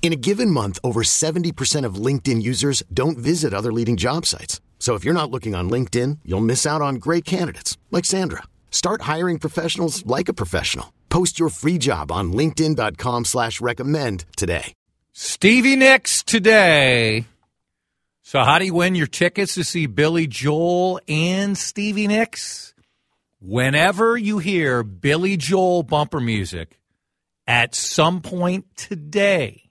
In a given month, over 70% of LinkedIn users don't visit other leading job sites. So if you're not looking on LinkedIn, you'll miss out on great candidates like Sandra. Start hiring professionals like a professional. Post your free job on LinkedIn.com slash recommend today. Stevie Nicks today. So how do you win your tickets to see Billy Joel and Stevie Nicks? Whenever you hear Billy Joel bumper music at some point today,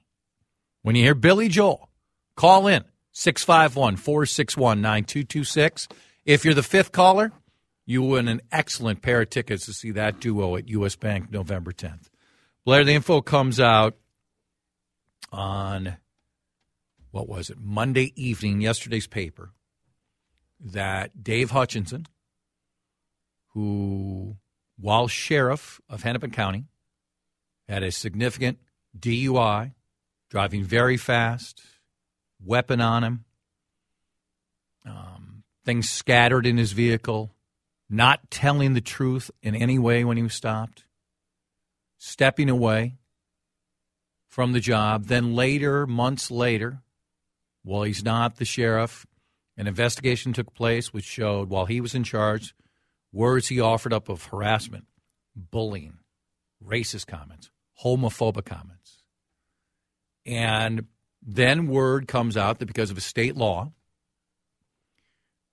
when you hear Billy Joel, call in 651 461 9226. If you're the fifth caller, you win an excellent pair of tickets to see that duo at US Bank November 10th. Blair, the info comes out on, what was it, Monday evening, yesterday's paper, that Dave Hutchinson, who, while sheriff of Hennepin County, had a significant DUI, driving very fast, weapon on him, um, things scattered in his vehicle, not telling the truth in any way when he was stopped, stepping away from the job. Then later, months later, while he's not the sheriff, an investigation took place which showed while he was in charge, words he offered up of harassment, bullying, racist comments, homophobic comments. And then word comes out that because of a state law,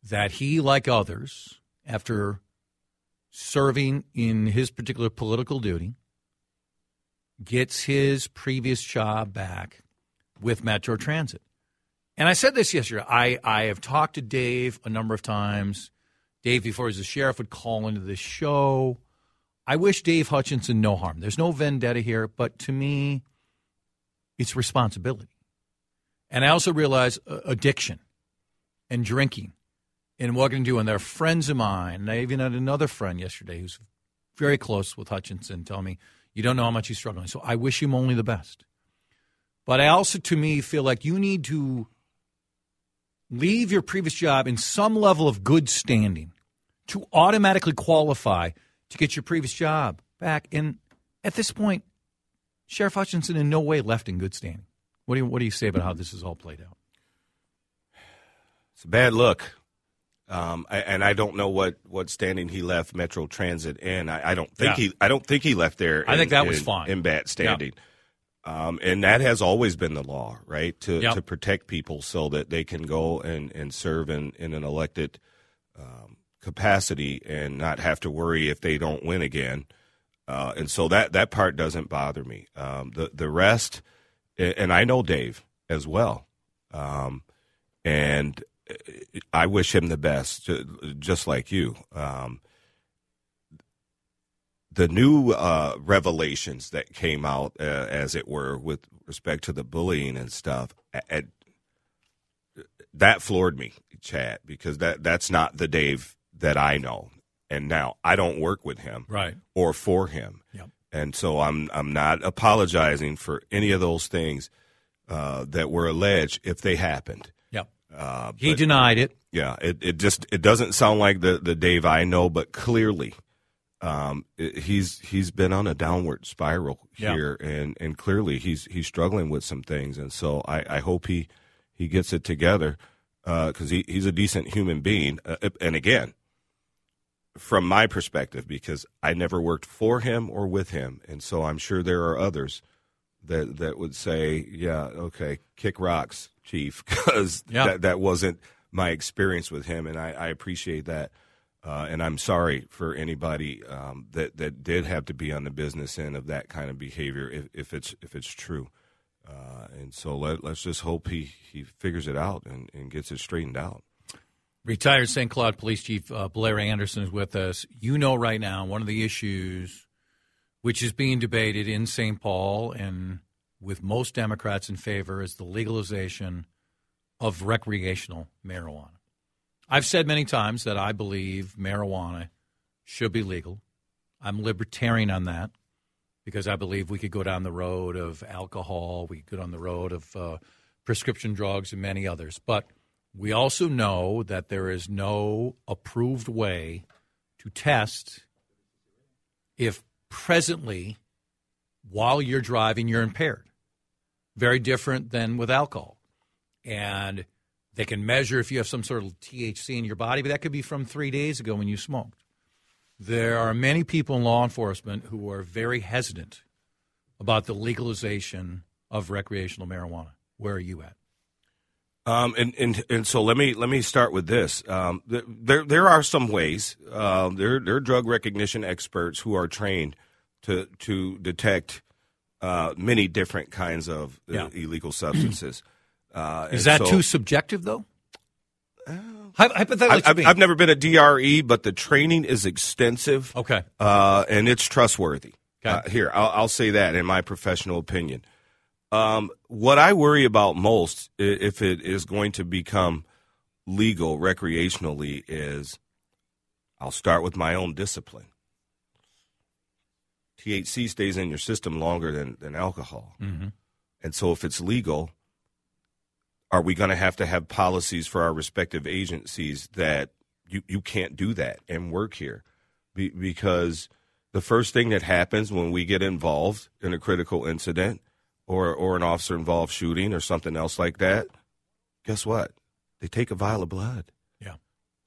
that he, like others, after serving in his particular political duty, gets his previous job back with Metro Transit. And I said this yesterday. I, I have talked to Dave a number of times. Dave, before he was a sheriff, would call into this show. I wish Dave Hutchinson no harm. There's no vendetta here, but to me, it's responsibility. And I also realize uh, addiction and drinking and what can do. And they're friends of mine. And I even had another friend yesterday who's very close with Hutchinson tell me, you don't know how much he's struggling. So I wish him only the best. But I also, to me, feel like you need to leave your previous job in some level of good standing to automatically qualify to get your previous job back. And at this point, Sheriff Hutchinson in no way left in good standing. What do you, what do you say about how this is all played out? It's a bad look. Um, and I don't know what, what standing he left Metro Transit in. I, I don't think yeah. he I don't think he left there. I think that was in, fine in bad standing. Yeah. Um, and that has always been the law, right? To yep. to protect people so that they can go and, and serve in, in an elected um, capacity and not have to worry if they don't win again. Uh, and so that that part doesn't bother me. Um, the the rest, and I know Dave as well, um, and I wish him the best, just like you. Um, the new uh, revelations that came out, uh, as it were, with respect to the bullying and stuff, at, that floored me, Chad, because that that's not the Dave that I know. And now I don't work with him, right, or for him, yep. and so I'm I'm not apologizing for any of those things uh, that were alleged if they happened. Uh, he but, denied it. Yeah, it, it just it doesn't sound like the the Dave I know, but clearly, um, it, he's he's been on a downward spiral here, yeah. and and clearly he's he's struggling with some things, and so I, I hope he he gets it together because uh, he he's a decent human being, uh, and again. From my perspective, because I never worked for him or with him, and so I'm sure there are others that that would say, "Yeah, okay, kick rocks, chief," because yeah. that that wasn't my experience with him, and I, I appreciate that. Uh, and I'm sorry for anybody um, that that did have to be on the business end of that kind of behavior, if, if it's if it's true. Uh, and so let, let's just hope he, he figures it out and, and gets it straightened out. Retired St. Cloud Police Chief uh, Blair Anderson is with us. You know, right now, one of the issues which is being debated in St. Paul and with most Democrats in favor is the legalization of recreational marijuana. I've said many times that I believe marijuana should be legal. I'm libertarian on that because I believe we could go down the road of alcohol, we could go down the road of uh, prescription drugs, and many others. But we also know that there is no approved way to test if presently, while you're driving, you're impaired. Very different than with alcohol. And they can measure if you have some sort of THC in your body, but that could be from three days ago when you smoked. There are many people in law enforcement who are very hesitant about the legalization of recreational marijuana. Where are you at? Um, and, and and so let me let me start with this. Um, there there are some ways. Uh, there there are drug recognition experts who are trained to to detect uh, many different kinds of uh, yeah. illegal substances. Uh, Is that so, too subjective, though? Uh, Hypothetically, I've, I've, never been a DRE, but the training is extensive. Okay, uh, and it's trustworthy. Okay. Uh, here, I'll, I'll, say that in my professional opinion. Um, what I worry about most, if it is going to become legal recreationally, is I'll start with my own discipline. THC stays in your system longer than, than alcohol. Mm-hmm. And so if it's legal, are we going to have to have policies for our respective agencies that you, you can't do that and work here? Be, because the first thing that happens when we get involved in a critical incident or, or an officer involved shooting or something else like that, guess what? They take a vial of blood. Yeah.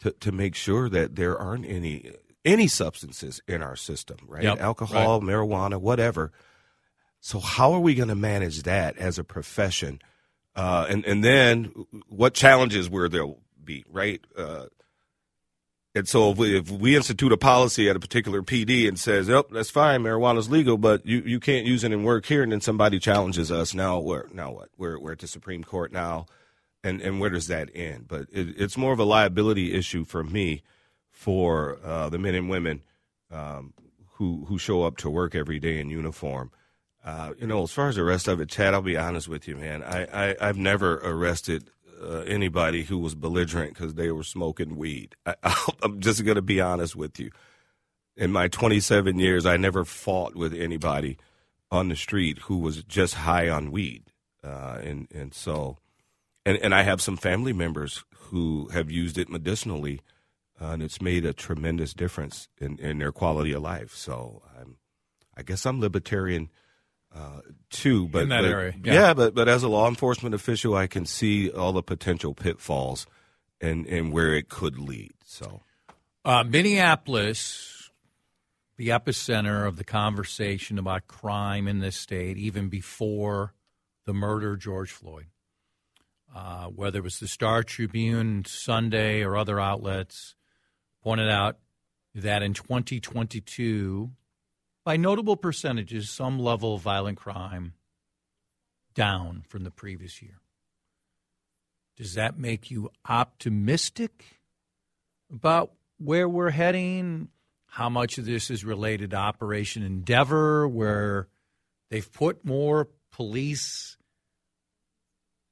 To, to make sure that there aren't any any substances in our system, right? Yep, Alcohol, right. marijuana, whatever. So how are we going to manage that as a profession? Uh, and and then what challenges will there be, right? Uh, and so if we, if we, institute a policy at a particular PD and says, "Yep, that's fine, marijuana's legal, but you, you can't use it in work here," and then somebody challenges us, now where now what? We're we're at the Supreme Court now, and and where does that end? But it, it's more of a liability issue for me, for uh, the men and women um, who who show up to work every day in uniform. Uh, you know, as far as the rest of it, Chad, I'll be honest with you, man. I, I have never arrested uh, anybody who was belligerent because they were smoking weed. I, I'm just going to be honest with you. In my 27 years, I never fought with anybody on the street who was just high on weed, uh, and and so, and and I have some family members who have used it medicinally, uh, and it's made a tremendous difference in in their quality of life. So I'm, I guess I'm libertarian uh, too. But in that but, area, yeah. yeah. But but as a law enforcement official, I can see all the potential pitfalls and and where it could lead. So, uh, Minneapolis, the epicenter of the conversation about crime in this state, even before the murder of George Floyd. Uh, whether it was the Star Tribune, Sunday, or other outlets, pointed out that in 2022, by notable percentages, some level of violent crime down from the previous year. Does that make you optimistic about where we're heading? How much of this is related to Operation Endeavor, where they've put more police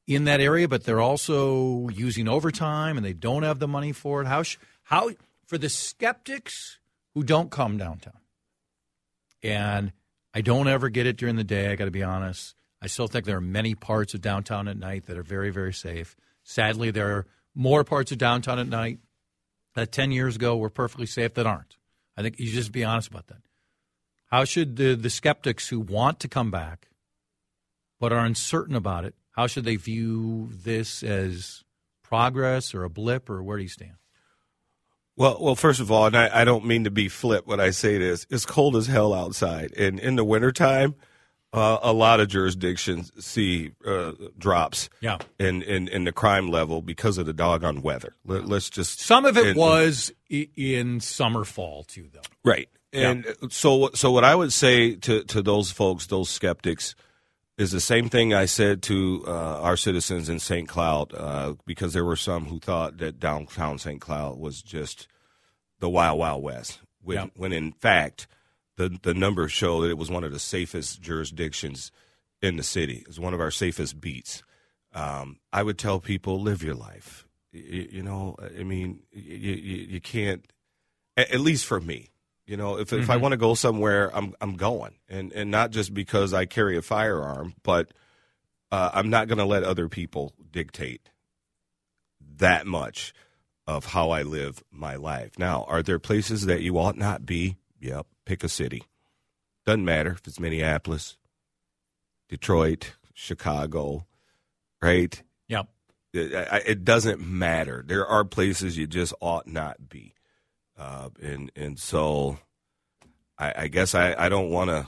in that area, but they're also using overtime and they don't have the money for it? How, how for the skeptics who don't come downtown, and I don't ever get it during the day. I got to be honest. I still think there are many parts of downtown at night that are very, very safe. Sadly, there are more parts of downtown at night that 10 years ago were perfectly safe that aren't. I think you just be honest about that. How should the, the skeptics who want to come back but are uncertain about it, how should they view this as progress or a blip, or where do you stand? Well, well, first of all, and I, I don't mean to be flip when I say this, it's cold as hell outside. And in the wintertime, uh, a lot of jurisdictions see uh, drops Yeah. in, in, in the crime level because of the doggone weather. Let, us just Some of it and- was in summer, fall too, though. right. And so so what I would say to to those folks, those skeptics, is the same thing I said to uh, our citizens in St. Cloud, uh, because there were some who thought that downtown St. Cloud was just the wild wild west. When Yeah. when in fact the the numbers show that it was one of the safest jurisdictions in the city. It was one of our safest beats. Um, I would tell people live your life. You, you know, I mean, you, you, you can't. At, at least for me, you know, if if I want to go somewhere, I'm I'm going, and and not just because I carry a firearm, but uh, I'm not going to let other people dictate that much of how I live my life. Now, are there places that you ought not be? Yep. Pick a city. Doesn't matter if it's Minneapolis, Detroit, Chicago, right? Yep. It, it doesn't matter. There are places you just ought not be, uh, and and so I, I guess I, I don't want to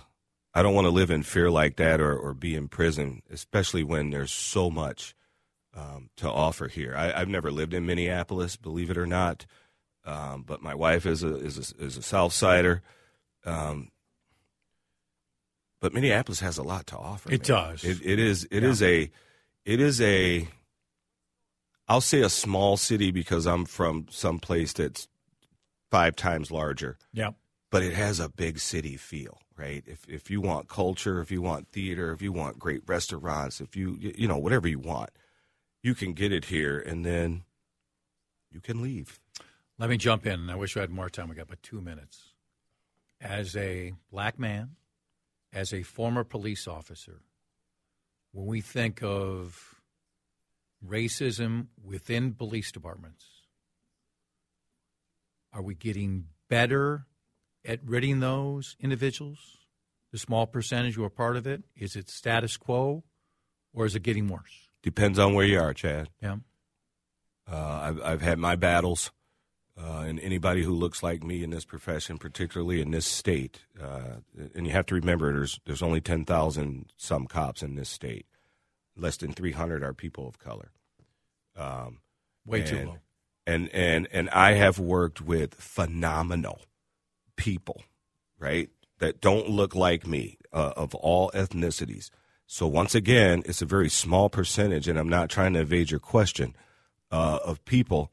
I don't want to live in fear like that or, or be in prison, especially when there's so much um, to offer here. I, I've never lived in Minneapolis, believe it or not, um, but my wife is a is a, is a South Sider. Um, but Minneapolis has a lot to offer. It man. does. It, it is. It Yeah. is a. It is a. I'll say a small city because I'm from some place that's five times larger Yep. but it has a big city feel, right? If if you want culture, if you want theater, if you want great restaurants, if you you know whatever you want, you can get it here, and then you can leave. Let me jump in, I wish we had more time. We got but two minutes. As a black man, as a former police officer, when we think of racism within police departments, are we getting better at ridding those individuals? The small percentage who are part of it? Is it status quo, or is it getting worse? Depends on where you are, Chad. Yeah. Uh, I've I've had my battles, uh, and anybody who looks like me in this profession, particularly in this state, uh, and you have to remember, there's there's only ten thousand some cops in this state. Less than three hundred are people of color. Um, Way too low. And and and I have worked with phenomenal people, right? That don't look like me, uh, of all ethnicities. So once again, it's a very small percentage, and I'm not trying to evade your question uh, of people,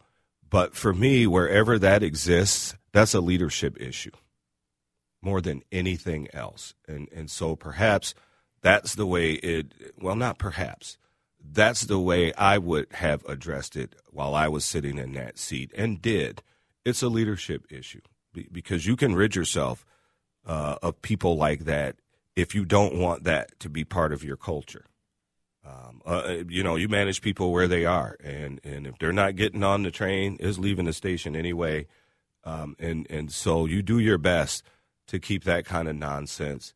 but for me, wherever that exists, that's a leadership issue more than anything else. And and so perhaps that's the way it. Well, not perhaps. That's the way I would have addressed it while I was sitting in that seat, and did. It's a leadership issue because you can rid yourself uh, of people like that if you don't want that to be part of your culture. Um, uh, you know, you manage people where they are, and, and if they're not getting on the train, is leaving the station anyway, um, and and so you do your best to keep that kind of nonsense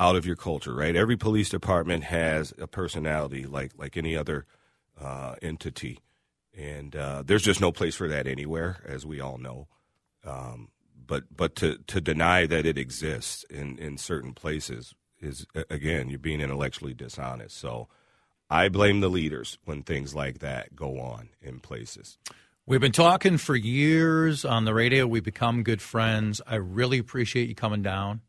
out of your culture, right? Every police department has a personality like like any other uh, entity, and uh, there's just no place for that anywhere, as we all know. Um, but but to to deny that it exists in in certain places is again you're being intellectually dishonest. So I blame the leaders when things like that go on in places. We've been talking for years on the radio. We've become good friends. I really appreciate you coming down.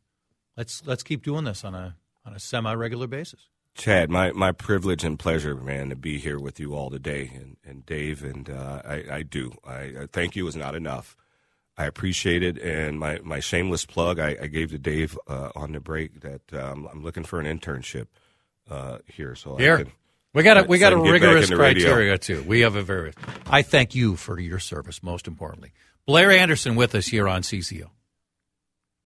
Let's let's keep doing this on a on a semi regular basis. Chad, my, my privilege and pleasure, man, to be here with you all today, and, and Dave, and uh, I, I do. I, I thank you is not enough. I appreciate it, and my, my shameless plug I, I gave to Dave uh, on the break that um, I'm looking for an internship uh, here. So I Here, can, we got a we got a get back rigorous criteria too. We have a very. I thank you for your service. Most importantly, Blair Anderson with us here on CCO.